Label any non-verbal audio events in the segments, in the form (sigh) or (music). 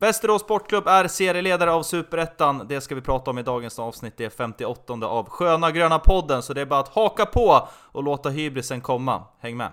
Västerås Sportklubb är serieledare av Superettan. Det ska vi prata om i dagens avsnitt. Det är 58 av Sköna Gröna podden, så det är bara att haka på och låta hybrisen komma. Häng med!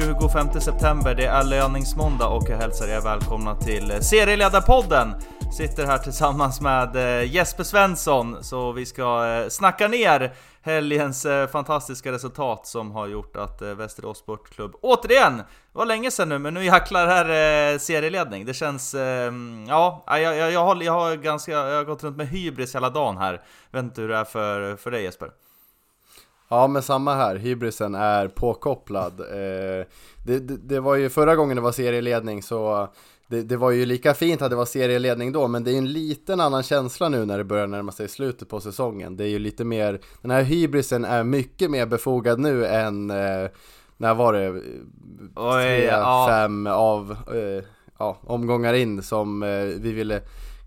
25 september, det är löningsmåndag och jag hälsar er välkomna till eh, Serieledarpodden. Sitter här tillsammans med eh, Jesper Svensson, så vi ska eh, snacka ner helgens fantastiska resultat som har gjort att Västerås Sportklubb återigen, det var länge sedan nu, men nu jäklar här serieledning. Det känns, ehm, ja, jag, jag, jag, har, jag har ganska, jag har gått runt med hybris hela dagen här. Vet inte hur det är för, för dig Jesper? Ja men samma här, hybrisen är påkopplad. Eh, det, det, det, var ju förra gången det var serieledning så det, det, var ju lika fint att det var serieledning då, men det är en liten annan känsla nu när det börjar närma sig slutet på säsongen. Det är ju lite mer, den här hybrisen är mycket mer befogad nu än, eh, när var det? Oj, Tre, ja. fem av eh, ja, omgångar in som eh, vi ville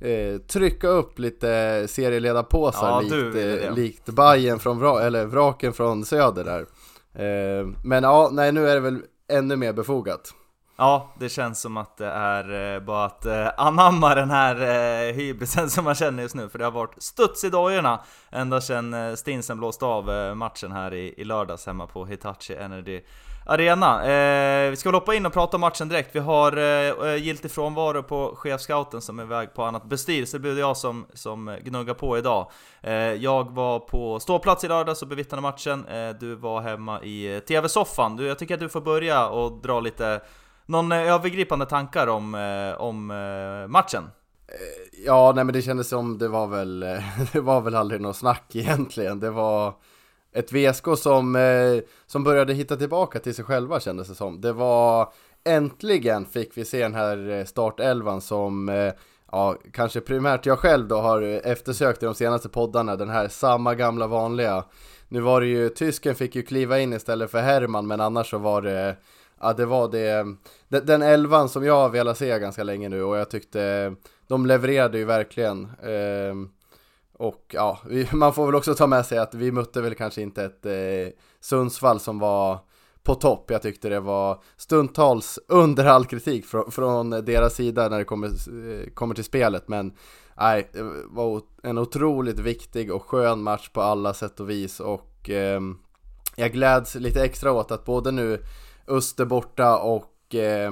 eh, trycka upp lite serieledarpåsar Ja, likt, du eh, likt Bajen från vra eller vraken från söder där. Eh, men ja, nej nu är det väl ännu mer befogat. Ja, det känns som att det är eh, bara att eh, anamma den här hybrisen (laughs) som man känner just nu, för det har varit studs i dojorna ända sedan Stinsen blåste av matchen här i, i lördags hemma på Hitachi Energy Arena. Eh, vi ska väl hoppa in och prata om matchen direkt. Vi har eh, eh giltig frånvaro på chefscouten som är iväg på annat bestyr, så det blir jag som, som gnuggar på idag. Eh, jag var på ståplats i lördags och bevittnade matchen. Eh, du var hemma i eh, TV-soffan. Jag tycker att du får börja och dra lite någon eh, övergripande tankar om, eh, om eh, matchen? Eh, ja, nej men det kändes som det var väl, (laughs) det var väl aldrig något snack egentligen. Det var ett VSK som, eh, som började hitta tillbaka till sig själva kändes det som. Det var äntligen fick vi se den här eh, startelvan som eh, ja, kanske primärt jag själv då har eftersökt i de senaste poddarna, den här samma gamla vanliga. Nu var det ju, tysken fick ju kliva in istället för Herman, men annars så var det ja, det var det, den elvan som jag har velat se ganska länge nu och jag tyckte de levererade ju verkligen. Eh, och ja, (laughs) man får väl också ta med sig att vi mötte väl kanske inte ett eh, Sundsvall som var på topp. Jag tyckte det var stundtals under all kritik från, från deras sida när det kommer, eh, kommer till spelet. Men nej, det var en otroligt viktig och skön match på alla sätt och vis. Och eh, jag gläds lite extra åt att både nu Öster borta och eh,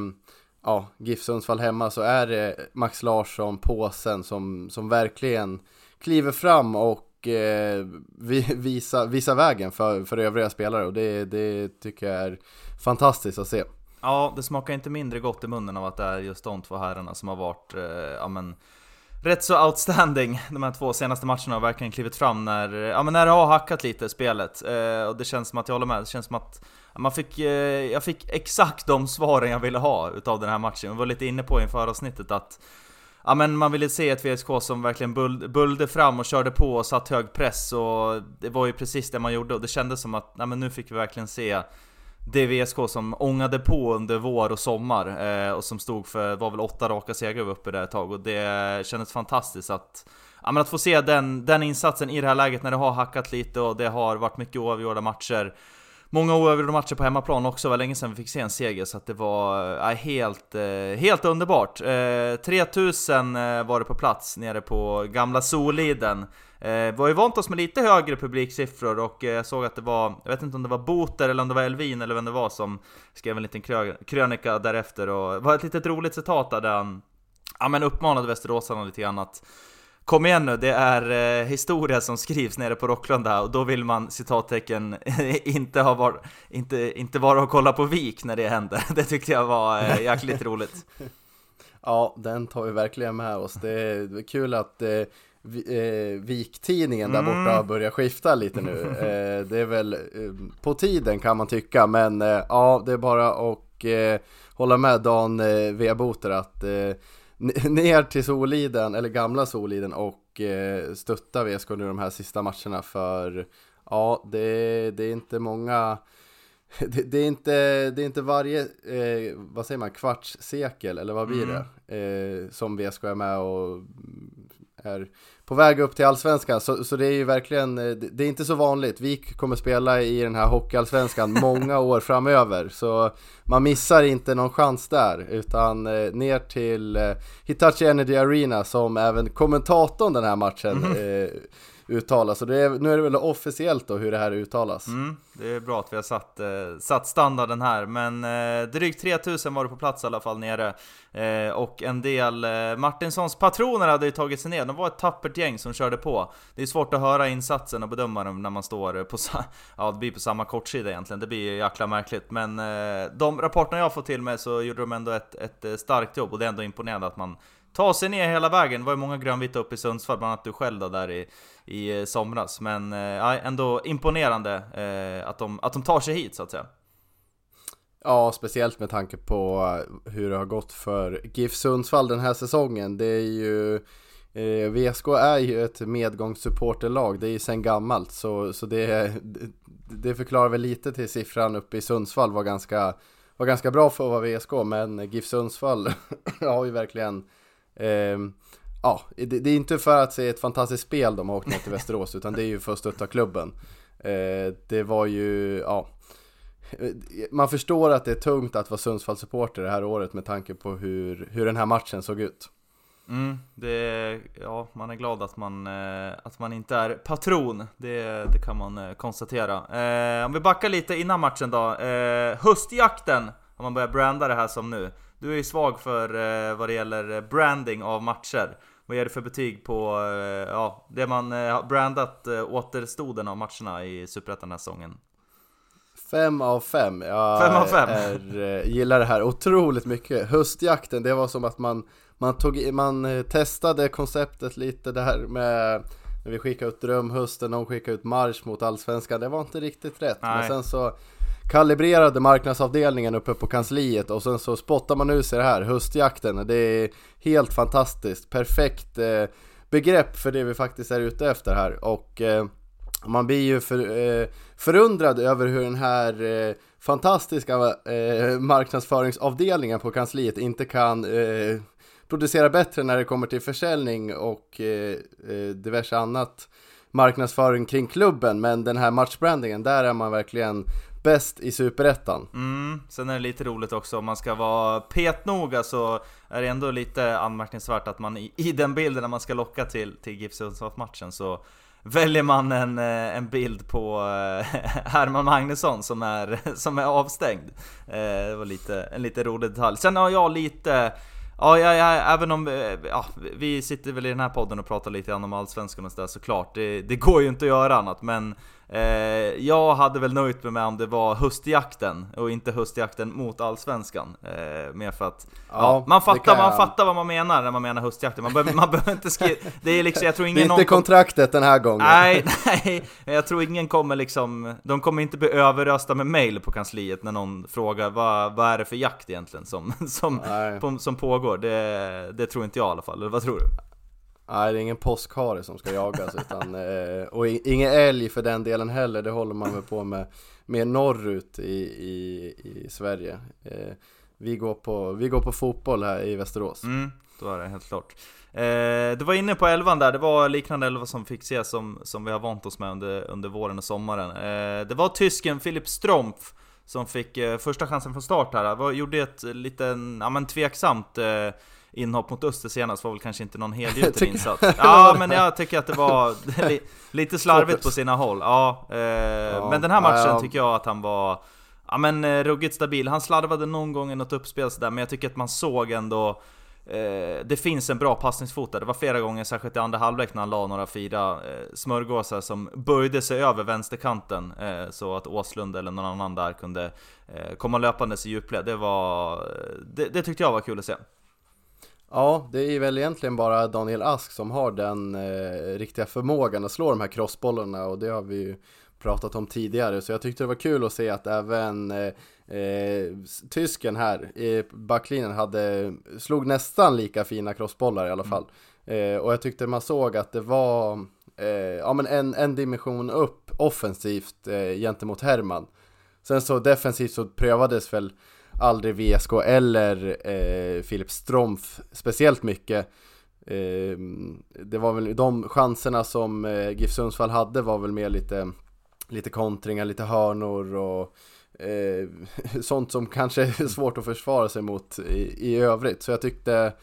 ja, GIF Sundsvall hemma så är det Max Larsson, påsen, som, som verkligen kliver fram och eh, visar visa vägen för, för övriga spelare och det, det tycker jag är fantastiskt att se. Ja, det smakar inte mindre gott i munnen av att det är just de två herrarna som har varit, eh, ja men rätt så outstanding de här två senaste matcherna har verkligen klivit fram när, ja, men när det har hackat lite spelet. Eh, och det känns som att jag håller med, det känns som att man fick, eh, jag fick exakt de svaren jag ville ha utav den här matchen. Jag var lite inne på inför avsnittet att Ja men man ville se ett VSK som verkligen bullde fram och körde på och satt hög press och det var ju precis det man gjorde och det kändes som att ja, men nu fick vi verkligen se det VSK som ångade på under vår och sommar eh, och som stod för, var väl åtta raka segrar uppe där ett tag och det kändes fantastiskt att Ja men att få se den, den insatsen i det här läget när det har hackat lite och det har varit mycket oavgjorda matcher. Många oavgjorda matcher på hemmaplan också, det var länge sedan vi fick se en seger så att det var äh, helt, äh, helt underbart. Eh, äh, 3000 var det på plats nere på gamla Soliden. Vi har ju vant oss med lite högre publiksiffror och jag såg att det var, jag vet inte om det var Boter eller om det var Elvin eller vem det var som skrev en liten krö krönika därefter och det var ett litet roligt citat där han ja, men uppmanade västeråsarna lite grann att Kom igen nu, det är eh, historia som skrivs nere på Rocklunda och då vill man citattecken (laughs) inte, ha var, inte, inte vara och kolla på vik när det händer. (laughs) Det tyckte jag var eh, jäkligt roligt. (laughs) Ja, den tar vi verkligen med oss. Det är kul att eh, eh, Viktidningen där borta har börjat skifta lite nu. Eh, det är väl eh, på tiden kan man tycka, men eh, ja, det är bara att hålla med Dan eh, Veaboter att ner till Soliden, eller gamla Soliden och eh, stötta VSK nu de här sista matcherna för ja, det, det är inte många (laughs) det, det, är inte, det är inte varje, eh, vad säger man, kvartssekel eller vad blir det? Eh, som VSK är med och är på väg upp till allsvenskan. Så, så det är ju verkligen, eh, det, är inte så vanligt. Vi kommer spela i den här hockeyallsvenskan (laughs) många år framöver. Så man missar inte någon chans där. Utan eh, ner till eh, Hitachi Energy Arena som även kommentatorn den här matchen eh, uttalas. Så det är, nu är det väl officiellt då hur det här uttalas. Mm, det är bra att vi har satt, eh, satt standarden här, men eh, drygt 3000 var det på plats i alla fall nere. Eh, och en del eh, Martinssons patroner hade ju tagit sig ner, de var ett tappert gäng som körde på. Det är svårt att höra insatsen och bedöma dem när man står på, sa- ja, det blir på samma kortsida egentligen, det blir ju jäkla märkligt. Men eh, de rapporterna jag fått till mig så gjorde de ändå ett, ett eh, starkt jobb och det är ändå imponerande att man Ta sig ner hela vägen. Det var ju många grönvita uppe i Sundsvall, bland annat du själv då, där i, i eh, somras. Men eh, ändå imponerande eh, att, de, att de tar sig hit så att säga. Ja, speciellt med tanke på eh, hur det har gått för GIF Sundsvall den här säsongen. Det är ju eh, VSK är ju ett medgångssupporterlag, det är ju sen gammalt så, så det, det förklarar väl lite till siffran uppe i Sundsvall var ganska, var ganska bra för att vara VSK men GIF Sundsvall (laughs) har ju verkligen eh, Ehm, ja, det, det är inte för att se ett fantastiskt spel de har åkt ner till Västerås utan det är ju för att stötta klubben. Eh, det var ju, ja man förstår att det är tungt att vara Sundsvall-supporter det här året med tanke på hur, hur den här matchen såg ut. Mm, det, ja, man är glad att man, eh, att man inte är patron, det, det kan man eh, konstatera. Eh, om vi backar lite innan matchen då. Eh, höstjakten, om man börjar branda det här som nu. Du är ju svag för eh, vad det gäller branding av matcher. Vad ger du för betyg på eh, ja, det man eh, brandat eh, återstoden av matcherna i Superettan den här säsongen? Fem av fem. Jag Fem av fem. Är, eh, gillar det här otroligt mycket. Höstjakten, det var som att man, man, tog, man eh, testade konceptet lite det här med när vi skickade ut drömhösten, någon skickade ut marsch mot allsvenskan. Det var inte riktigt rätt. Men Nej. sen så kalibrerade marknadsavdelningen uppe på kansliet och sen så spottar man ut sig det här, höstjakten. Det är helt fantastiskt, perfekt eh, begrepp för det vi faktiskt är ute efter här. Och eh, man blir ju för, eh, förundrad över hur den här eh, fantastiska eh, marknadsföringsavdelningen på kansliet inte kan eh, producera bättre när det kommer till försäljning och eh, eh, diverse annat marknadsföring kring klubben. Men den här matchbrandingen, där är man verkligen bäst i superettan. Mm, sen är det lite roligt också, om man ska vara petnoga så är det ändå lite anmärkningsvärt att man i, i den bilden när man ska locka till, till GIF Sundsvall-matchen så väljer man en, eh, en bild på eh, (laughs) Herman Magnusson som är, (laughs) som är avstängd. Eh, det var lite, en lite rolig detalj. Sen har jag lite Ja, ja, ja, även om ja, vi sitter väl i den här podden och pratar lite grann om Allsvenskan och sådär såklart. Det, det går ju inte att göra annat, men eh, jag hade väl nöjt mig med om det var höstjakten och inte höstjakten mot Allsvenskan. Eh, mer för att, ja, Ja, man, fattar, man fattar vad man menar när man menar höstjakten. Man behöver, man behöver inte skriva, det är liksom, jag tror Det är ingen inte kontraktet den här gången. Nej, nej, jag tror ingen kommer liksom, de kommer inte bli överösta med mail på kansliet när någon frågar vad, vad är det för jakt egentligen som, som, på, som pågår. Det, det tror inte jag i alla fall, eller vad tror du? Nej, det är ingen påskhare som ska jagas utan, eh, och ingen älg för den delen heller, det håller man väl på med mer norrut i, i, i Sverige. Eh, vi, går på, vi går på fotboll här i Västerås. Mm, då är det helt klart. Eh, du var inne på elvan där, det var liknande elva som fick se som, som vi har vant oss med under, under våren och sommaren. Eh, det var tysken Filip Strompf som fick eh, första chansen från start här. Var, gjorde ett liten, ja men tveksamt eh, inhopp mot Öster senast, var väl kanske inte någon (laughs) helgjuten insats. (laughs) Ja men jag tycker att det var (laughs) li, lite slarvigt på sina håll. Ja, eh, men den här ja, matchen ja. tycker jag att han var Ja men eh, ruggigt stabil, han slarvade någon gång i något uppspel sådär, men jag tycker att man såg ändå eh, Det finns en bra passningsfot där, det var flera gånger, särskilt i andra halvlek när han la några fyra eh, smörgåsar som böjde sig över vänsterkanten eh, Så att Åslund eller någon annan där kunde komma löpandes i djupled, det var... Det, det tyckte jag var kul att se Ja, det är väl egentligen bara Daniel Ask som har den eh, riktiga förmågan att slå de här crossbollarna och det har vi ju pratat om tidigare. Så jag tyckte det var kul att se att även eh, eh, tysken här i backlinjen hade, slog nästan lika fina crossbollar i alla fall. Mm. Eh, och jag tyckte man såg att det var eh, ja, men en, en dimension upp offensivt eh, gentemot Herman. Sen så defensivt så prövades väl aldrig VSK eller eh, Filip Stromf speciellt mycket. Eh, det var väl de chanserna som eh, GIF Sundsvall hade var väl mer lite, lite kontringar, lite hörnor och eh, (laughs) sånt som kanske är svårt att försvara sig mot i, i övrigt. Så jag tyckte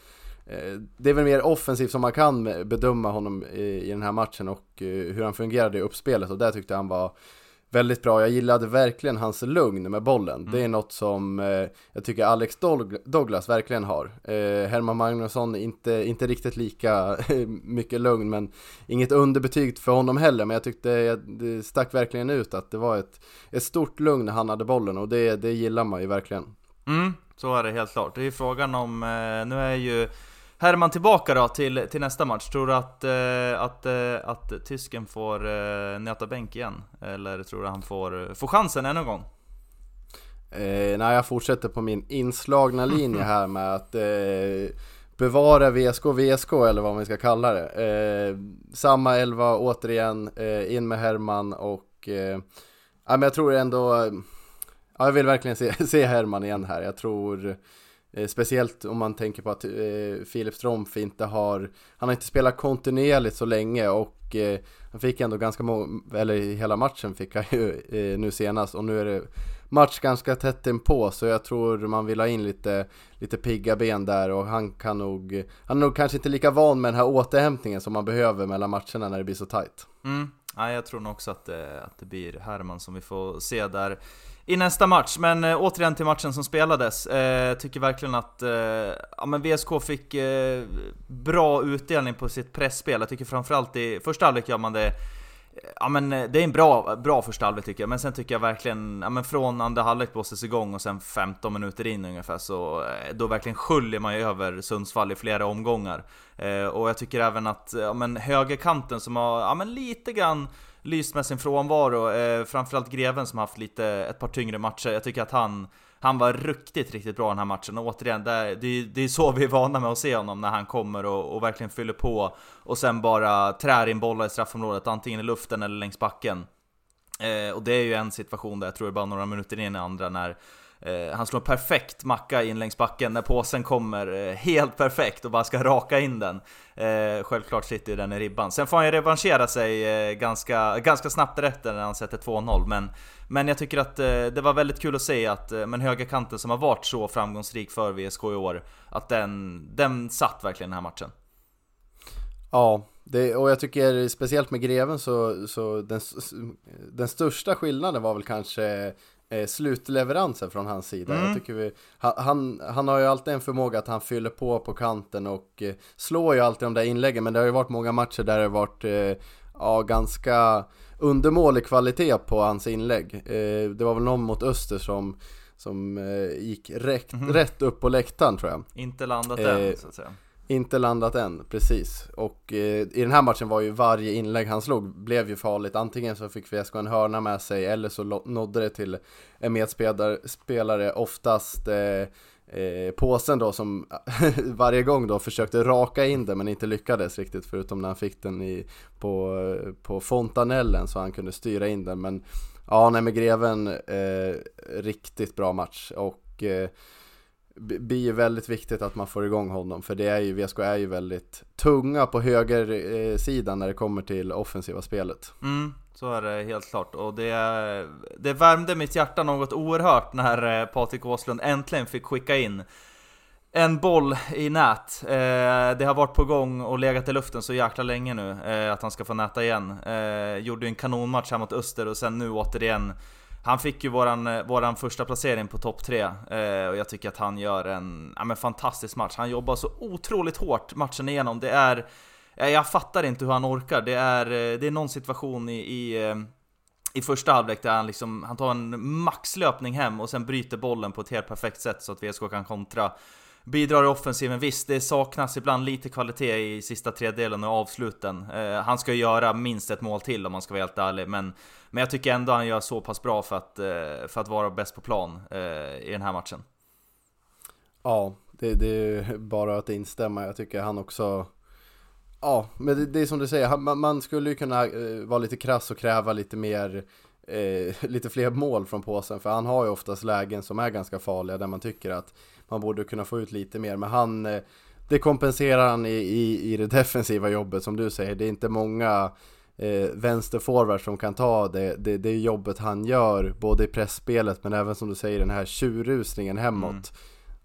eh, det är väl mer offensivt som man kan bedöma honom i, i den här matchen och eh, hur han fungerade i uppspelet och där tyckte jag han var väldigt bra. Jag gillade verkligen hans lugn med bollen. Mm. Det är något som eh, jag tycker Alex Douglas verkligen har. Eh, Herman Magnusson, inte, inte riktigt lika mycket lugn, men inget underbetyg för honom heller. Men jag tyckte det stack verkligen ut att det var ett, ett stort lugn när han hade bollen och det, det gillar man ju verkligen. Mm, så är det helt klart. Det är frågan om, eh, nu är ju Herman tillbaka då till, till nästa match. Tror du att, eh, att, eh, att tysken får eh, nöta bänk igen? Eller tror du han får, får chansen ännu en gång? Eh, nej, jag fortsätter på min inslagna (laughs) linje här med att eh, bevara VSK VSK eller vad man ska kalla det. Eh, samma elva återigen, eh, in med Herman och eh, ja, men jag tror ändå, ja, jag vill verkligen se, (laughs) se Herman igen här. Jag tror Eh, Eh, speciellt om man tänker på att eh, Filip Stromf inte har, han har inte spelat kontinuerligt så länge och eh, han fick ändå ganska många, eller hela matchen fick han ju eh, nu senast och nu är det match ganska tätt inpå så jag tror man vill ha in lite, lite pigga ben där och han kan nog, han är nog kanske inte lika van med den här återhämtningen som man behöver mellan matcherna när det blir så tight. Mm. Ja, jag tror nog också att det, att det blir Herman som vi får se där i nästa match. Men eh, återigen till matchen som spelades. Eh, tycker verkligen att eh, ja, men VSK fick eh, bra utdelning på sitt pressspel Jag tycker framförallt i första halvlek gör man det Ja men eh, det är en bra, bra första halvlek tycker jag, men sen tycker jag verkligen, ja men från andra halvlek blåses igång och sen 15 minuter in ungefär så eh, då verkligen sköljer man ju över Sundsvall i flera omgångar. Eh, och jag tycker även att, ja men högerkanten som har, ja men lite grann lyst med sin frånvaro. Eh, framförallt Greven som haft lite, ett par tyngre matcher. Jag tycker att han, han var riktigt, riktigt bra den här matchen. Och återigen, det, är, det, det är så vi är vana med att se honom när han kommer och, och verkligen fyller på. Och sen bara trär in bollar i straffområdet, antingen i luften eller längs backen. Eh, och det är ju en situation där jag tror det är bara några minuter in i andra när Eh, han slår en perfekt macka in längs backen när påsen kommer eh, helt perfekt och bara ska raka in den. Eh, självklart sitter ju den i ribban. Sen får han ju revanschera sig ganska, ganska snabbt därefter när han sätter 2-0. Men, men jag tycker att det var väldigt kul att se att eh, men högerkanten som har varit så framgångsrik för VSK i år, att den, den satt verkligen den här matchen. Ja, det, och jag tycker speciellt med Greven så, så den, den största skillnaden var väl kanske eh, slutleveransen från hans sida. Mm. Jag tycker vi, han, han har ju alltid en förmåga att han fyller på på kanten och eh, slår ju alltid de där inläggen men det har ju varit många matcher där det har varit eh, ja, ganska undermålig kvalitet på hans inlägg. Eh, det var väl någon mot Öster som som eh, gick rätt, mm. rätt upp på läktaren tror jag. Inte landat än eh, så att säga. Inte landat än, precis. Och eh, i den här matchen var ju varje inlägg han slog blev ju farligt. Antingen så fick VSK en hörna med sig eller så nådde det till en medspelare, oftast eh, eh, påsen då som (laughs) varje gång då försökte raka in den men inte lyckades riktigt förutom när han fick den i, på, på fontanellen så han kunde styra in den. Men ja, nej med Greven, eh, riktigt bra match och eh, blir väldigt viktigt att man får igång honom för det är ju, VSK är ju väldigt tunga på högersidan eh, när det kommer till offensiva spelet. Mm, så är det helt klart och det, det värmde mitt hjärta något oerhört när eh, Patrik Åslund äntligen fick skicka in en boll i nät. Eh, det har varit på gång och legat i luften så jäkla länge nu att han ska få näta igen. Gjorde ju en kanonmatch här mot Öster och sen nu återigen han fick ju våran, eh, våran första placering på topp 3 eh, och jag tycker att han gör en ja, men fantastisk match. Han jobbar så otroligt hårt matchen igenom. Det är... Jag fattar inte hur han orkar. Det är, eh, det är någon situation i, i, eh, i första halvlek där han, liksom, han tar en maxlöpning hem och sen bryter bollen på ett helt perfekt sätt så att VSK kan kontra bidrar i offensiven. Visst, det saknas ibland lite kvalitet i sista tredjedelen och avsluten. Eh, han ska göra minst ett mål till om man ska vara helt ärlig, men, men jag tycker ändå han gör så pass bra för att, eh, för att vara bäst på plan eh, i den här matchen. Ja, det, det är bara att instämma. Jag tycker han också Ja, men det, det är som du säger, man, man skulle ju kunna eh, vara lite krass och kräva lite mer eh, (laughs) lite fler mål från påsen för han har ju oftast lägen som är ganska farliga där man tycker att man borde kunna få ut lite mer men han eh, det kompenserar han i, i, i det (laughs) defensiva jobbet som du säger. Det är inte många eh, vänsterforwards som kan ta det, det, det jobbet han gör både i pressspelet men även som du säger den här tjurrusningen hemåt. Mm.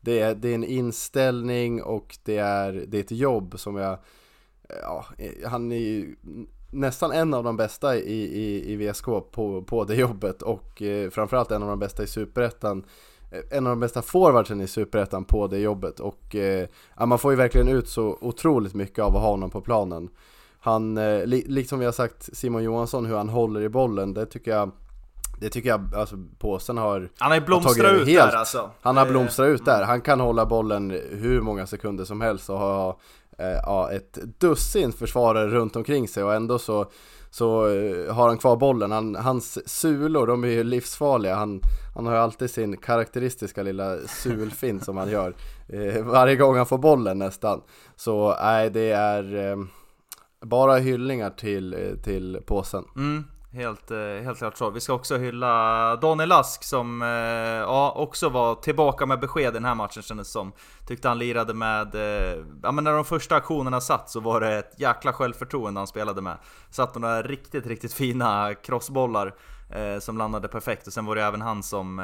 det, är, det är en inställning och det är, det är ett jobb som jag ja, han är ju nästan en av de bästa i, i, i VSK på, på det jobbet och eh, framförallt en av de bästa i Superettan. eh, en av de bästa forwardsen i Superettan på det jobbet. Och eh, man får ju verkligen ut så otroligt mycket av att ha honom på planen. Han, eh, li, liksom vi har sagt Simon Johansson, hur han håller i bollen, det tycker jag det tycker jag, alltså påsen har Han har blomstrat ut helt. där alltså. Han har blomstrat ut där, han kan hålla bollen hur många sekunder som helst och ha eh, ja, ett dussin försvarare runt omkring sig. Och ändå så, så eh, har han kvar bollen. Han, hans sulor, de är ju livsfarliga. Han, han har ju alltid sin karaktäristiska lilla sulfint som han gör eh, varje gång han får bollen nästan. Så nej, det är eh, bara hyllningar till, eh, till påsen. Mm. Helt, eh, helt klart så. Vi ska också hylla Daniel Lask som eh, ja, också var tillbaka med besked i den här matchen kändes som. Tyckte han lirade med, eh, ja men när de första aktionerna satt så var det ett jäkla självförtroende han spelade med. Satt några riktigt, riktigt fina crossbollar som landade perfekt och sen var det även han som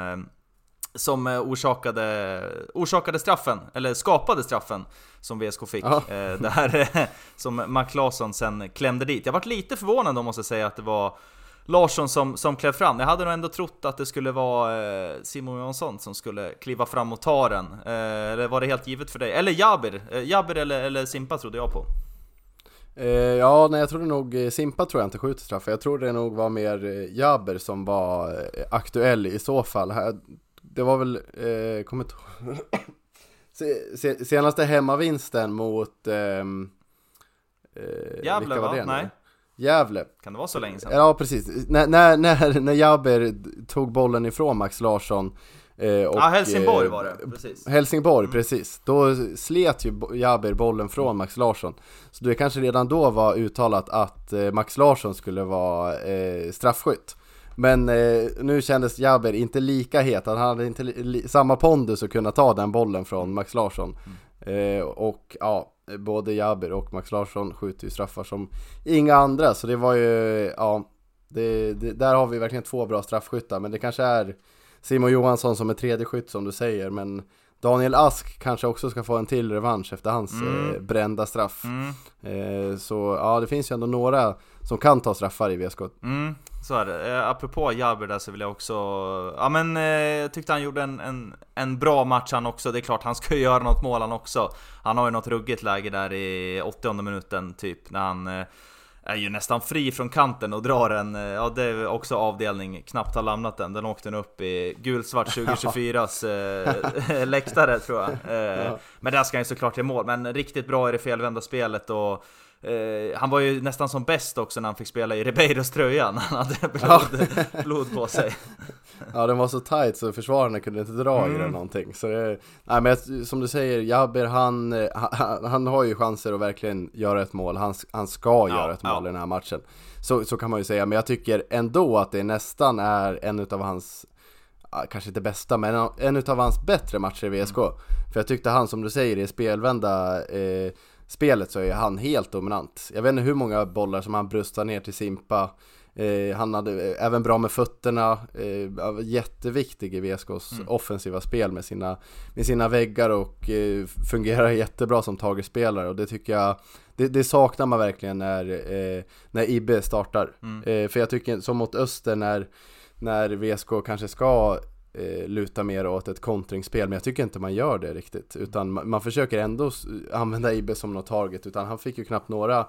som orsakade, orsakade straffen, eller skapade straffen som VSK fick. Ja. Eh, där (laughs) som Mac Larsson sen klämde dit. Jag varit lite förvånad då måste säga att det var Larsson som, som klev fram. Jag hade nog ändå trott att det skulle vara eh, Simon Jansson som skulle kliva fram och ta den. Eh, eller var det helt givet för dig? Eller Jabir! Eh, Jabir eller, eller Simpa trodde jag på. Ja, nej jag trodde nog Simpa tror jag inte skjuter straff. Jag tror det nog var mer Jabber som var aktuell i så fall. Det var väl, eh, kommer (coughs) Senaste hemmavinsten mot... Ehm, eh, Gävle va? Nej. Gävle. Kan det vara så länge sedan? Ja, precis. När, när, när, när Jabber tog bollen ifrån Max Larsson eh, och, Ja, Helsingborg eh, var det, precis. Helsingborg, mm. precis. Då slet ju Jabber bollen från Max Larsson. Så det kanske redan då var uttalat att eh, Max Larsson skulle vara eh, straffskytt. Men eh, nu kändes Jabber inte lika het, han hade inte samma pondus att kunna ta den bollen från Max Larsson. Mm. Eh, och ja, Eh, både Jabir och Max Larsson skjuter ju straffar som inga andra, så det var ju, ja, det, det, där har vi verkligen två bra straffskyttar, men det kanske är Simon Johansson som är tredje skytt som du säger, men Daniel Ask kanske också ska få en till revansch efter hans mm. eh, brända straff. Mm. Eh, så ja, det finns ju ändå några som kan ta straffar i VSK. Mm, så är det. Eh, apropå Jabber där så vill jag också... Ja men eh, jag tyckte han gjorde en, en, en bra match han också. Det är klart han ska ju (laughs) göra något mål han också. Han har ju något ruggigt läge där i 80 minuten typ när han eh, är ju nästan fri från kanten och drar en, eh, ja det är också avdelning, knappt har lämnat den. Den åkte den upp i gulsvart (laughs) 2024s eh, (laughs) läktare tror jag. Eh, men där ska han ju såklart i mål, men riktigt bra i det felvända spelet och Eh, han var ju nästan som bäst också när han fick spela i Ribeiros när (laughs) han hade blod, blod på sig. (laughs) ja, den var så tight så försvararna kunde inte dra mm. i den någonting. Så det, nej, men som du säger, Jabber han, han, han, har ju chanser att verkligen göra ett mål. Han, han ska ja, göra ett mål ja. i den här matchen. Så, så kan man ju säga, men jag tycker ändå att det nästan är en av hans kanske inte bästa, men en av hans bättre matcher i VSK. Mm. För jag tyckte han, som du säger, i spelvända eh, spelet så är han helt dominant. Jag vet inte hur många bollar som han bröstar ner till Simpa. Eh, han hade även bra med fötterna, eh, jätteviktig i VSKs mm. offensiva spel med sina, med sina väggar och eh, fungerar jättebra som tagerspelare och det tycker jag det, det saknar man verkligen när, eh, när IB startar. Mm. Eh, för jag tycker som mot Öster när, när VSK kanske ska eh, luta mer åt ett kontringsspel, men jag tycker inte man gör det riktigt. Utan man, man försöker ändå använda Ibe som något target, utan han fick ju knappt några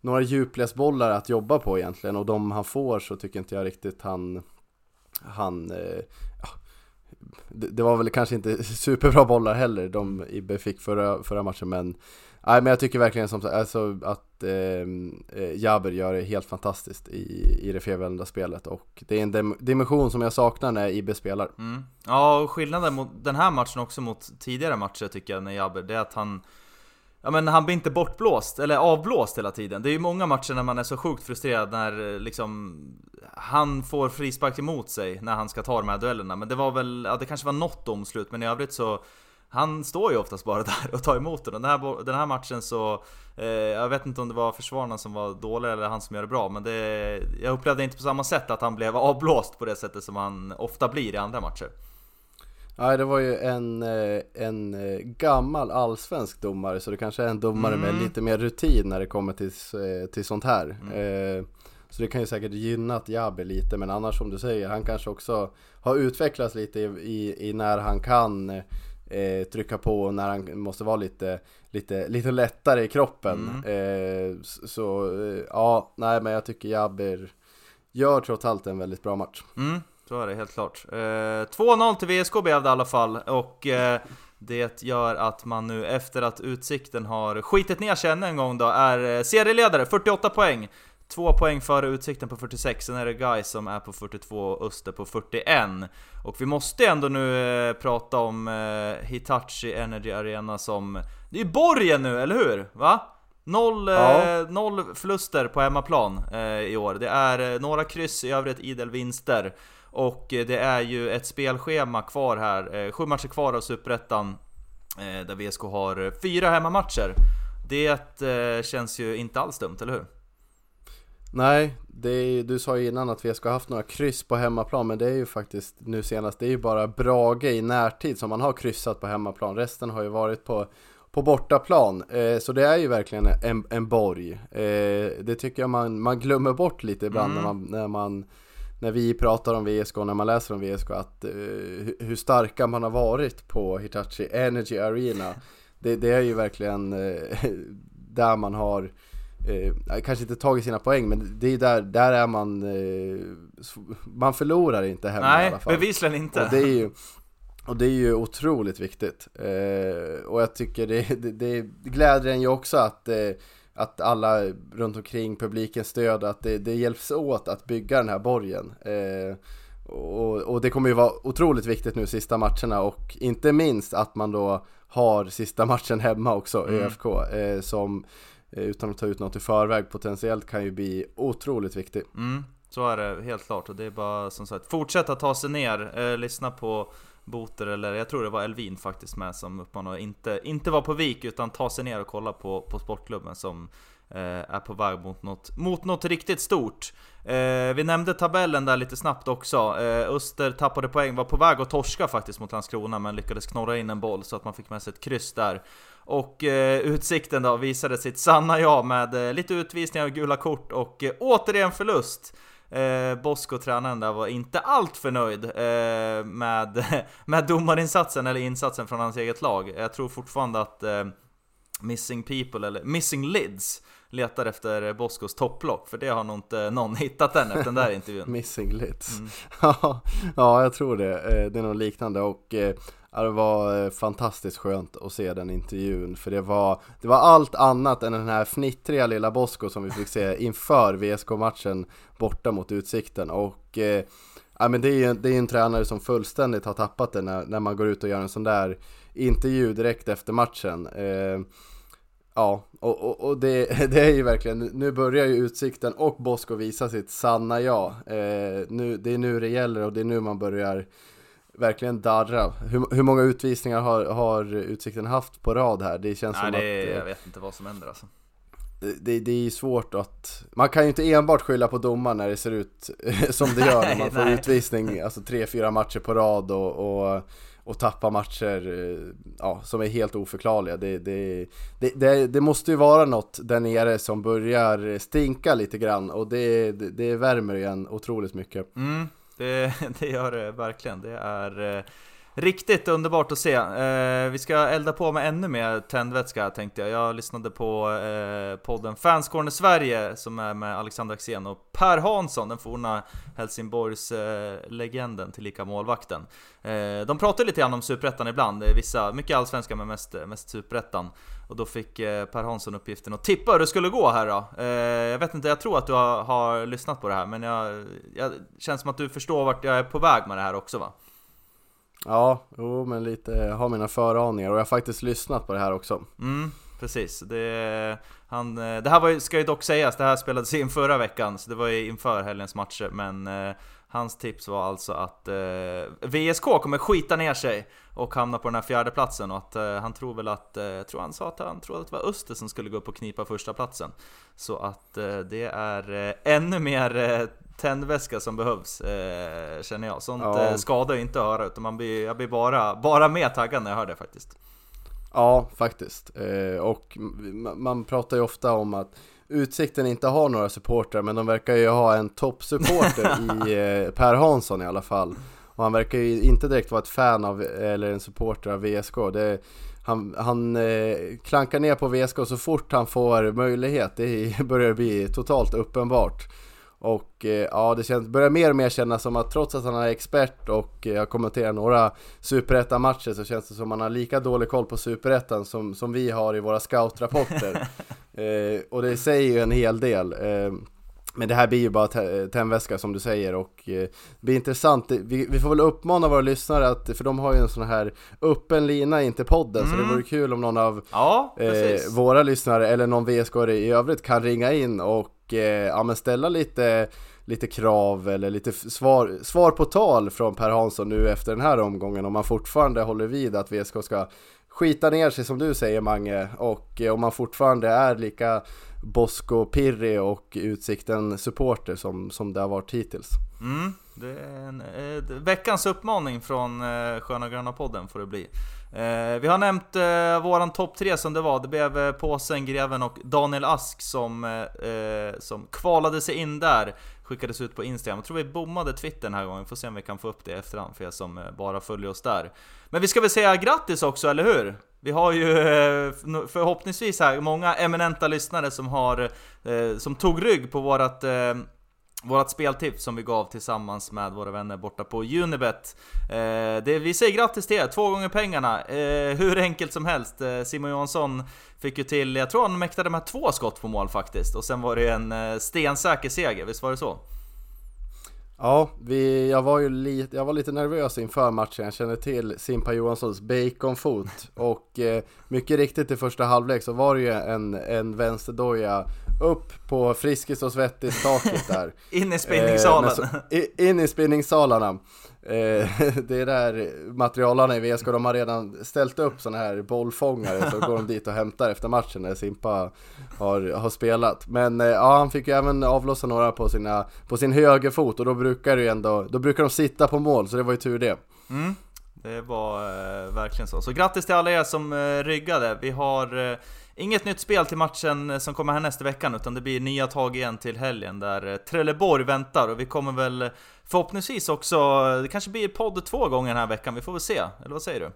några djupledsbollar att jobba på egentligen och de han får så tycker inte jag riktigt han han eh, ja, det, det var väl kanske inte (laughs) superbra bollar heller de IB fick förra, förra matchen men Nej men jag tycker verkligen som alltså, att ehm, eh, Jaber gör det helt fantastiskt i, i det felvända spelet och det är en dimension som jag saknar när IB spelar. Mm. Ja, och skillnaden mot den här matchen också mot tidigare matcher tycker jag när Jaber, det är att han Ja men han blir inte bortblåst, eller avblåst hela tiden. Det är ju många matcher när man är så sjukt frustrerad när eh, liksom Han får frispark emot sig när han ska ta de här duellerna. Men det var väl, ja det kanske var något domslut, men i övrigt så han står ju oftast bara (laughs) där och tar emot den. Den här, den här matchen så... Eh, jag vet inte om det var försvararna som var dåliga eller han som gör det bra, men det, jag upplevde inte på samma sätt att han blev avblåst på det sättet som han ofta blir i andra matcher. Nej, det var ju en, eh, en eh, gammal allsvensk domare, så det kanske är en domare mm. med lite mer rutin när det kommer till, eh, till sånt här. Mm. Så det kan ju säkert gynnat Jabi lite, men annars som du säger, han kanske också har utvecklats lite i, i, i när han kan eh, trycka på när han måste vara lite, lite, lite lättare i kroppen. Mm. Eh, så eh, ja, nej men jag tycker Jabber gör trots allt en väldigt bra match. Mm, så är det helt klart. Eh, 2-0 till VSK blev det i alla fall och eh, det gör att man nu efter att Utsikten har skitit ner sig ännu en gång då är eh, serieledare, 48 poäng. Två poäng före Utsikten på 46, sen är det Guy som är på 42 och Öster på 41. Och vi måste ändå nu eh, prata om eh, Hitachi Energy Arena som... Det är ju borgen nu, eller hur? Va? Noll, eh, ja. eh, noll förluster på hemmaplan eh, i år. Det är eh, några kryss, i övrigt idel vinster. Och det är ju ett spelschema kvar här, sju matcher kvar av Superettan. där VSK har fyra hemmamatcher. Det känns ju inte alls dumt, eller hur? Nej, är, du sa ju innan att vi ska ha haft några kryss på hemmaplan men det är ju faktiskt nu senast, det är ju bara Brage i närtid som man har kryssat på hemmaplan. Resten har ju varit på, på bortaplan. Eh, så det är ju verkligen en, en borg. Eh, det tycker jag man, man glömmer bort lite ibland mm. när, man, när man när vi pratar om VSK och när man läser om VSK att eh, hur starka man har varit på Hitachi Energy Arena. Det, det är ju verkligen eh, (laughs) där man har eh, kanske inte tagit sina poäng men det är där, där är man, eh, man förlorar inte hemma Nej, i alla fall. Nej, bevisligen inte. Och det är ju, och det är ju otroligt viktigt. Eh, och jag tycker det, det, det glädjer en ju också att, eh, att alla runt omkring publiken stöd, att det, det hjälps åt att bygga den här borgen. Eh, och, och, det kommer ju vara otroligt viktigt nu sista matcherna och inte minst att man då har sista matchen hemma också, mm. ÖFK, eh, som Eh, utan att ta ut något i förväg potentiellt kan ju bli otroligt viktig. Mm, så är det helt klart och det är bara som sagt fortsätta ta sig ner, eh, lyssna på Boter eller jag tror det var Elvin faktiskt med som uppmanade inte, inte vara på vik utan ta sig ner och kolla på, på sportklubben som Eh, är på väg mot något, mot något riktigt stort. Eh, vi nämnde tabellen där lite snabbt också. Eh, Öster tappade poäng, var på väg att torska faktiskt mot Landskrona men lyckades knorra in en boll så att man fick med sig ett kryss där. Och eh, Utsikten då visade sitt sanna jag med eh, lite utvisningar och gula kort och eh, återigen förlust. Eh, Bosko, tränaren där, var inte allt för nöjd eh, med, (laughs) med domarinsatsen eller insatsen från hans eget lag. Jag tror fortfarande att eh, Missing People, eller Missing Lids, letar efter Boskos topplock, för det har nog inte någon (laughs) hittat än efter den där intervjun. (laughs) Missing Lids. Mm. (laughs) ja, jag tror det. Eh, det är något liknande och eh, Ja, det var eh, fantastiskt skönt att se den intervjun för det var, det var allt annat än den här fnittriga lilla Bosko som vi fick se inför VSK-matchen borta mot Utsikten och eh, ja, men det är ju det är en tränare som fullständigt har tappat det när, när man går ut och gör en sån där intervju direkt efter matchen. Eh, ja, och, och, och det, (laughs) det, är ju verkligen, nu börjar ju Utsikten och Bosko visa sitt sanna ja. Eh, nu, det är nu det gäller och det är nu man börjar verkligen darra. Hur, hur många utvisningar har, har Utsikten haft på rad här? Det känns Nej, som det, att... Eh, jag vet inte vad som händer alltså. Det, det, är svårt att... Man kan ju inte enbart skylla på domaren när det ser ut (laughs) som det gör när man får nej. utvisning, alltså tre, fyra matcher på rad och, och, och tappa matcher eh, ja, som är helt oförklarliga. Det, det, det, det, måste ju vara något där nere som börjar stinka lite grann och det, det, det värmer igen otroligt mycket. Mm. Det, (laughs) det gör det verkligen. Det är, eh, Riktigt underbart att se. Eh, vi ska elda på med ännu mer tändvätska tänkte jag. Jag lyssnade på eh, podden Fanscorner Sverige som är med Alexander Axén och Per Hansson, den forna Helsingborgs eh, legenden tillika målvakten. Eh, de pratar lite grann om Superettan ibland, vissa, mycket allsvenska men mest, mest Superettan. Och då fick eh, Per Hansson uppgiften att tippa hur det skulle gå här då. Eh, jag vet inte, jag tror att du har, har lyssnat på det här men jag, jag känns som att du förstår vart jag är på väg med det här också va? Ja, jo men lite, jag har mina föraningar och jag har faktiskt lyssnat på det här också. Mm, precis. Det, han, eh, det här var, ska ju dock sägas, det här spelades in förra veckan, så det var ju inför helgens matcher, men eh, Hans tips var alltså att eh, VSK kommer skita ner sig och hamna på den här fjärde platsen och att eh, han tror väl att, eh, tror han sa att han trodde att det var Öster som skulle gå upp och knipa första platsen Så att eh, det är eh, ännu mer eh, tändväska som behövs, eh, känner jag. Sånt ja. eh, skadar ju inte att höra, utan man blir, jag blir bara, bara mer taggad när jag hör det faktiskt. Ja, faktiskt. Och man pratar ju ofta om att Utsikten inte har några supportrar, men de verkar ju ha en toppsupporter (laughs) i eh, Per Hansson i alla fall. Och han verkar ju inte direkt vara ett fan av, eller en supporter av VSK. Det, han han eh, klankar ner på VSK så fort han får möjlighet, det (laughs) börjar bli totalt uppenbart. Och eh, ja, det känns, börjar mer och mer kännas som att trots att han är expert och eh, jag kommenterar några superettan-matcher så känns det som att han har lika dålig koll på superettan som, som vi har i våra scoutrapporter. (laughs) eh, och det säger ju en hel del. Eh, men det här blir ju bara tändväska som du säger och eh, det blir intressant. Vi, vi, får väl uppmana våra lyssnare att, för de har ju en sån här öppen lina in till podden mm. så det mm. vore kul om någon av ja, eh, våra lyssnare eller någon VSK i övrigt kan ringa in och eh, ja, men ställa lite, lite krav eller lite svar, svar på tal från Per Hansson nu efter den här omgången om man fortfarande håller vid att VSK ska skita ner sig som du säger Mange och eh, om man fortfarande är lika Bosko Pirri och Utsikten supporter som, som det har varit hittills. Mm, det är en, eh, veckans uppmaning från eh, Sköna Gröna podden får det bli. Eh, vi har nämnt eh, våran topp tre som det var. Det blev eh, Påsen, Greven och Daniel Ask som, eh, eh som kvalade sig in där. Skickades ut på Instagram. Jag tror vi bommade Twitter den här gången. Får se om vi kan få upp det i efterhand för er som eh, bara följer oss där. Men vi ska väl säga grattis också, eller hur? Vi har ju eh, förhoppningsvis här många eminenta lyssnare som har eh, som tog rygg på vårat vårat speltips som vi gav tillsammans med våra vänner borta på Unibet. Eh, det, vi säger grattis till er, två gånger pengarna. Eh, hur enkelt som helst. Eh, Simon Johansson fick ju till, jag tror han mäktade med två skott på mål faktiskt. Och sen var det en eh, stensäker seger, visst var det så? Ja, vi, jag, var ju lite, jag var lite nervös inför matchen. Jag kände till Simpa Johanssons baconfot. Och eh, mycket riktigt i första halvlek så var det ju en, en vänsterdoja upp på Friskis och Svettis taket där. (laughs) in i spinningsalen. Eh, in i spinningsalarna. Eh, (laughs) det är där materialarna i VSK, de har redan ställt upp sådana här bollfångare så går de dit och hämtar efter matchen när Simpa har, har spelat. Men eh, ja, han fick ju även avlossa några på, sina, på sin högerfot och då brukar det ändå, då brukar de sitta på mål så det var ju tur det. Mm. Det var eh, verkligen så. Så grattis till alla er som eh, ryggade. Vi har eh, Inget nytt spel till matchen eh, som kommer här nästa veckan, utan det blir nya tag igen till helgen där eh, Trelleborg väntar och vi kommer väl eh, förhoppningsvis också, det kanske blir podd två gånger den här veckan, vi får väl se, eller vad säger du?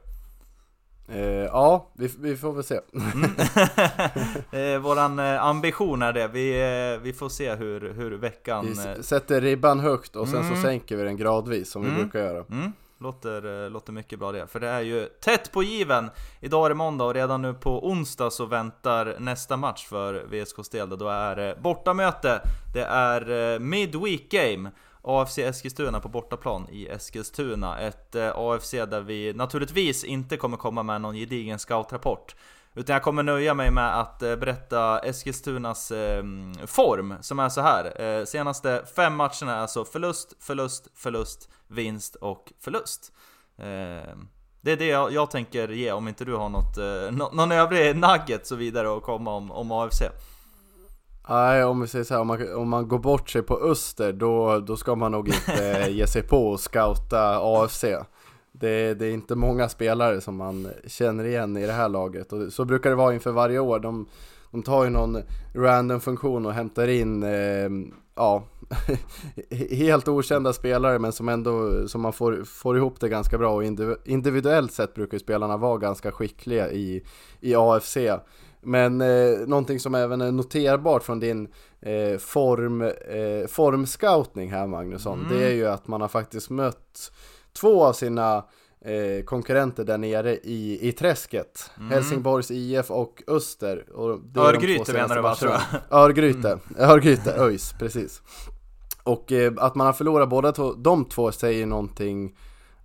Eh, ja, vi, vi, får väl se. Mm. (laughs) (laughs) våran ambition är det, vi, vi får se hur, hur veckan... Vi sätter ribban högt och sen mm. så sänker vi den gradvis som mm. vi brukar göra. Låter, eh, låter mycket bra det, för det är ju tätt på given. Idag är det måndag och redan nu på onsdag så väntar nästa match för VSKs del. Då är det bortamöte, det är eh, Midweek Game. AFC Eskilstuna på bortaplan i Eskilstuna. Ett eh, AFC där vi naturligtvis inte kommer komma med någon gedigen scoutrapport. Utan jag kommer nöja mig med att eh, berätta Eskilstunas ehm, form, som är så här. Eh, senaste fem matcherna är alltså förlust, förlust, förlust, vinst och förlust. Ehm, det är det jag, jag, tänker ge, om inte du har något, eh, någon övrig nugget så vidare att komma om, om AFC. Nej, om vi säger så här, om man, om man går bort sig på Öster då, då ska man nog inte eh, ge sig på och scouta AFC. Det, det, är inte många spelare som man känner igen i det här laget och så brukar det vara inför varje år. De, de tar ju någon random funktion och hämtar in eh, ja, (laughs) helt okända spelare men som ändå, som man får, får ihop det ganska bra och individuellt sett brukar spelarna vara ganska skickliga i, i AFC. Men eh, någonting som även är noterbart från din eh, form, eh, formscoutning här Magnusson, mm. det är ju att man har faktiskt mött två av sina eh, konkurrenter där nere i, i träsket. Mm. Helsingborgs IF och Öster. Och det Örgryte de menar du va, tror jag? Örgryte, mm. Örgryte, ÖIS, precis. Och eh, att man har förlorat båda de två säger någonting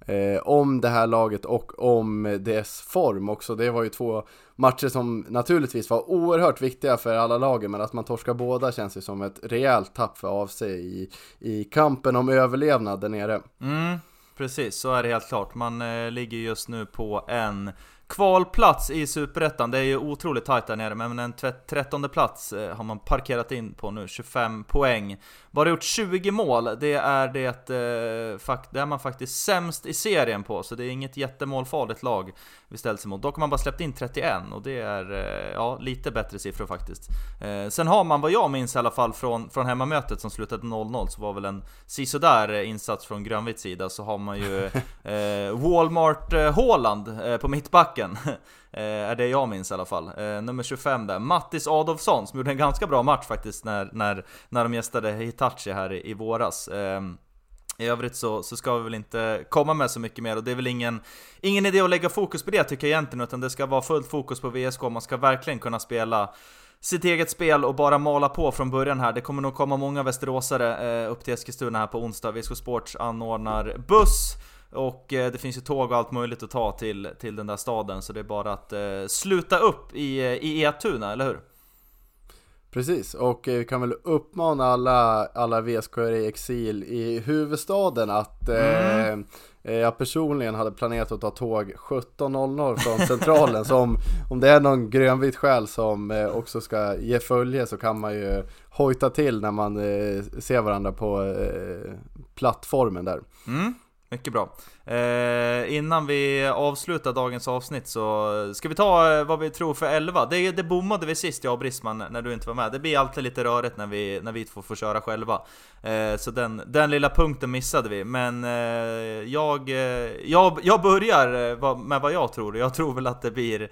eh, om det här laget och om dess form också. Det var ju två matcher som naturligtvis var oerhört viktiga för alla lagen, men att man torskar båda känns ju som ett rejält tapp för AFC i, i kampen om överlevnad där nere. Mm, precis, så är det helt klart. Man eh, ligger just nu på en Kvalplats i Superettan, det är ju otroligt tajt där nere, men en trettonde plats eh, har man parkerat in på nu, 25 poäng. Bara gjort 20 mål, det är det, eh, det är man faktiskt sämst i serien på, så det är inget jättemålfarligt lag vi ställs emot. Dock har man bara släppt in 31 och det är eh, ja, lite bättre siffror faktiskt. Eh, sen har man vad jag minns i alla fall från, från hemmamötet som slutade 0-0, så var väl en sisådär insats från Grönvitts sida, så har man ju (laughs) eh, Walmart Håland på mittbacken. (laughs) Eh, är det jag minns i alla fall. Eh, nummer 25 där, Mattis Adolfsson som gjorde en ganska bra match faktiskt när, när, när de gästade Hitachi här i, i våras. Ehm, I övrigt så, så ska vi väl inte komma med så mycket mer och det är väl ingen, ingen idé att lägga fokus på det tycker jag egentligen utan det ska vara fullt fokus på VSK, man ska verkligen kunna spela sitt eget spel och bara mala på från början här. Det kommer nog komma många västeråsare eh, upp till Eskilstuna här på onsdag. VSK Sports anordnar buss och eh, det finns ju tåg och allt möjligt att ta till, till den där staden så det är bara att eh, sluta upp i, eh, i Etuna, eller hur? Precis, och vi kan väl uppmana alla, alla VSK i exil i huvudstaden att mm. eh, jag personligen hade planerat att ta tåg 17.00 från centralen så om, om det är någon grönvit själ som också ska ge följe så kan man ju hojta till när man eh, ser varandra på eh, plattformen där. Mm. Mycket bra. Eh, innan vi avslutar dagens avsnitt så ska vi ta eh, vad vi tror för 11. Det, det bommade vi sist jag och Brisman när du inte var med. Det blir alltid lite rörigt när vi, när vi två får köra själva. Eh, så den, den lilla punkten missade vi. Men eh, jag, eh, jag, jag börjar eh, med vad jag tror. Jag tror väl att det blir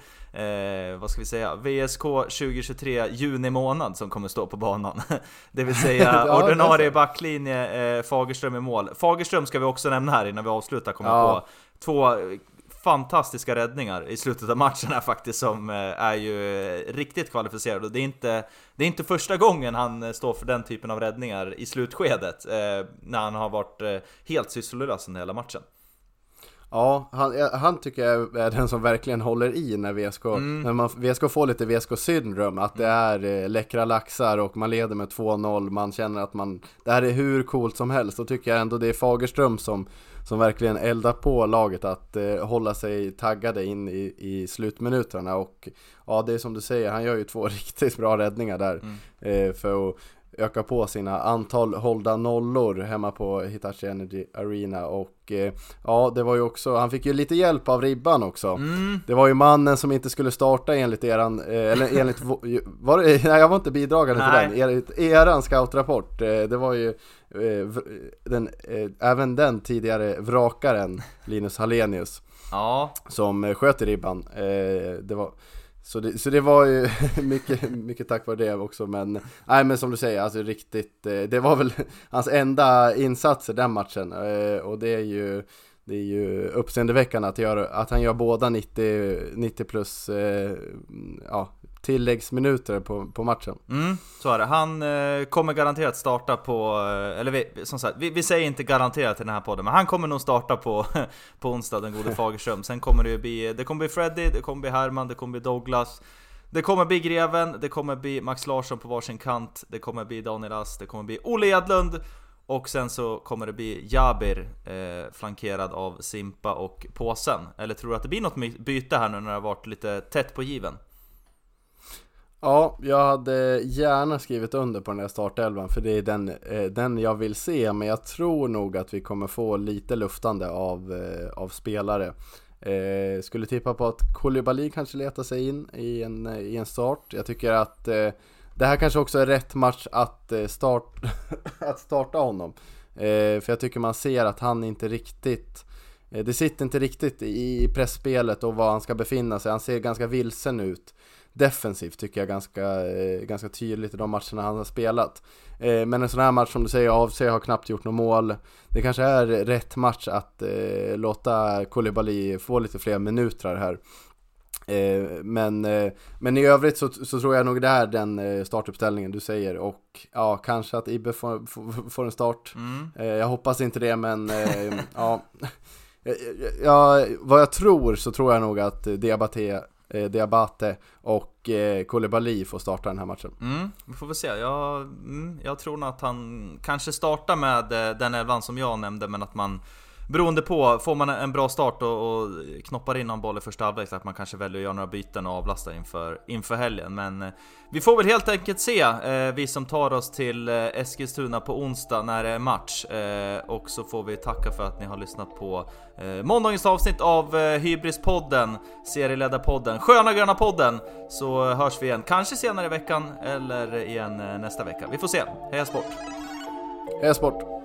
vad ska vi säga, VSK 2023 juni månad som kommer stå på banan. (laughs) det vill säga (laughs) ordinarie backlinje, Fagerström i mål. Fagerström ska vi också nämna här innan vi avslutar, ja. på två fantastiska räddningar i slutet av matchen här faktiskt som eh, är ju riktigt kvalificerad och det är inte, det är inte första gången han eh, står för den typen av räddningar i slutskedet eh, när han har varit eh, helt sysslolös under hela matchen. Ja, han, han tycker jag är den som verkligen håller i när VSK, mm. när man, VSK får lite VSK syndrom, att det är eh, läckra laxar och man leder med 2-0, man känner att man, det här är hur coolt som helst, då tycker jag ändå det är Fagerström som, som verkligen eldar på laget att eh, hålla sig taggade in i, i slutminuterna och ja, det är som du säger, han gör ju två (laughs) riktigt bra räddningar där mm. eh, för att öka på sina antal hållda nollor hemma på Hitachi Energy Arena och eh, ja, det var ju också, han fick ju lite hjälp av Ribban också. Mm. Det var ju mannen som inte skulle starta enligt eran, eh, eller enligt, var det, (laughs) nej jag var inte bidragande till den, enligt eran scoutrapport. Eh, det var ju eh, den, eh, även den tidigare vrakaren Linus Hallenius. Ja. Som eh, sköt i ribban. det var så det, så det var ju (laughs) mycket, mycket tack vare det också men Nej men som du säger, alltså riktigt eh, Det var väl (laughs) hans enda insats i den matchen eh, Och det är ju Det är ju uppseendeväckande att, göra, att han gör båda 90, 90 plus eh, ja, tilläggsminuter på, på matchen. Mm, så är det. Han eh, kommer garanterat starta på, eh, eller vi, som sagt, vi, vi, säger inte garanterat i den här podden, men han kommer nog starta på, (laughs) på onsdag, den gode (laughs) Fagerström. Sen kommer det ju bli, det kommer bli Freddy, det kommer bli Herman, det kommer bli Douglas. Det kommer bli Greven, det kommer bli Max Larsson på varsin kant, det kommer bli Daniel Ass, det kommer bli Olle Edlund och sen så kommer det bli Jabir eh, flankerad av Simpa och Påsen. Eller tror du att det blir något byte här nu när det har varit lite tätt på given? Ja, jag hade gärna skrivit under på den här startelvan för det är den, eh, den jag vill se men jag tror nog att vi kommer få lite luftande av, eh, av spelare. Eh, skulle tippa på att Koulibaly kanske letar sig in i en, i en start. Jag tycker att eh, det här kanske också är rätt match att, eh, start, (laughs) att starta honom. Eh, för jag tycker man ser att han inte riktigt eh, det sitter inte riktigt i pressspelet och var han ska befinna sig. Han ser ganska vilsen ut defensivt tycker jag ganska, eh, ganska tydligt i de matcherna han har spelat. Eh, men en sån här match som du säger, AFC har knappt gjort något mål. Det kanske är rätt match att eh, låta Koulibaly få lite fler minuter här. Men, men i övrigt så, så, tror jag nog det är den startuppställningen du säger och ja, kanske att Ibbe får, får, får en start. Mm. jag hoppas inte det men ja. (laughs) Ja, vad jag tror så tror jag nog att Diabate eh, Diabate och eh, Koulibaly får starta den här matchen. Mm, vi får väl se. Jag, mm, jag tror nog att han kanske startar med eh, den elvan som jag nämnde, men att man Beroende på, får man en bra start och, och knoppar in någon boll i första halvlek, så att man kanske väljer att göra några byten och avlasta inför, inför helgen. Men eh, vi får väl helt enkelt se, eh, vi som tar oss till eh, Eskilstuna på onsdag när det är match. Eh, och så får vi tacka för att ni har lyssnat på eh, måndagens avsnitt av eh, Hybrispodden, serieledarpodden, Sköna Gröna podden. Så hörs vi igen, kanske senare i veckan eller igen eh, nästa vecka. Vi får se. Heja sport! Heja sport!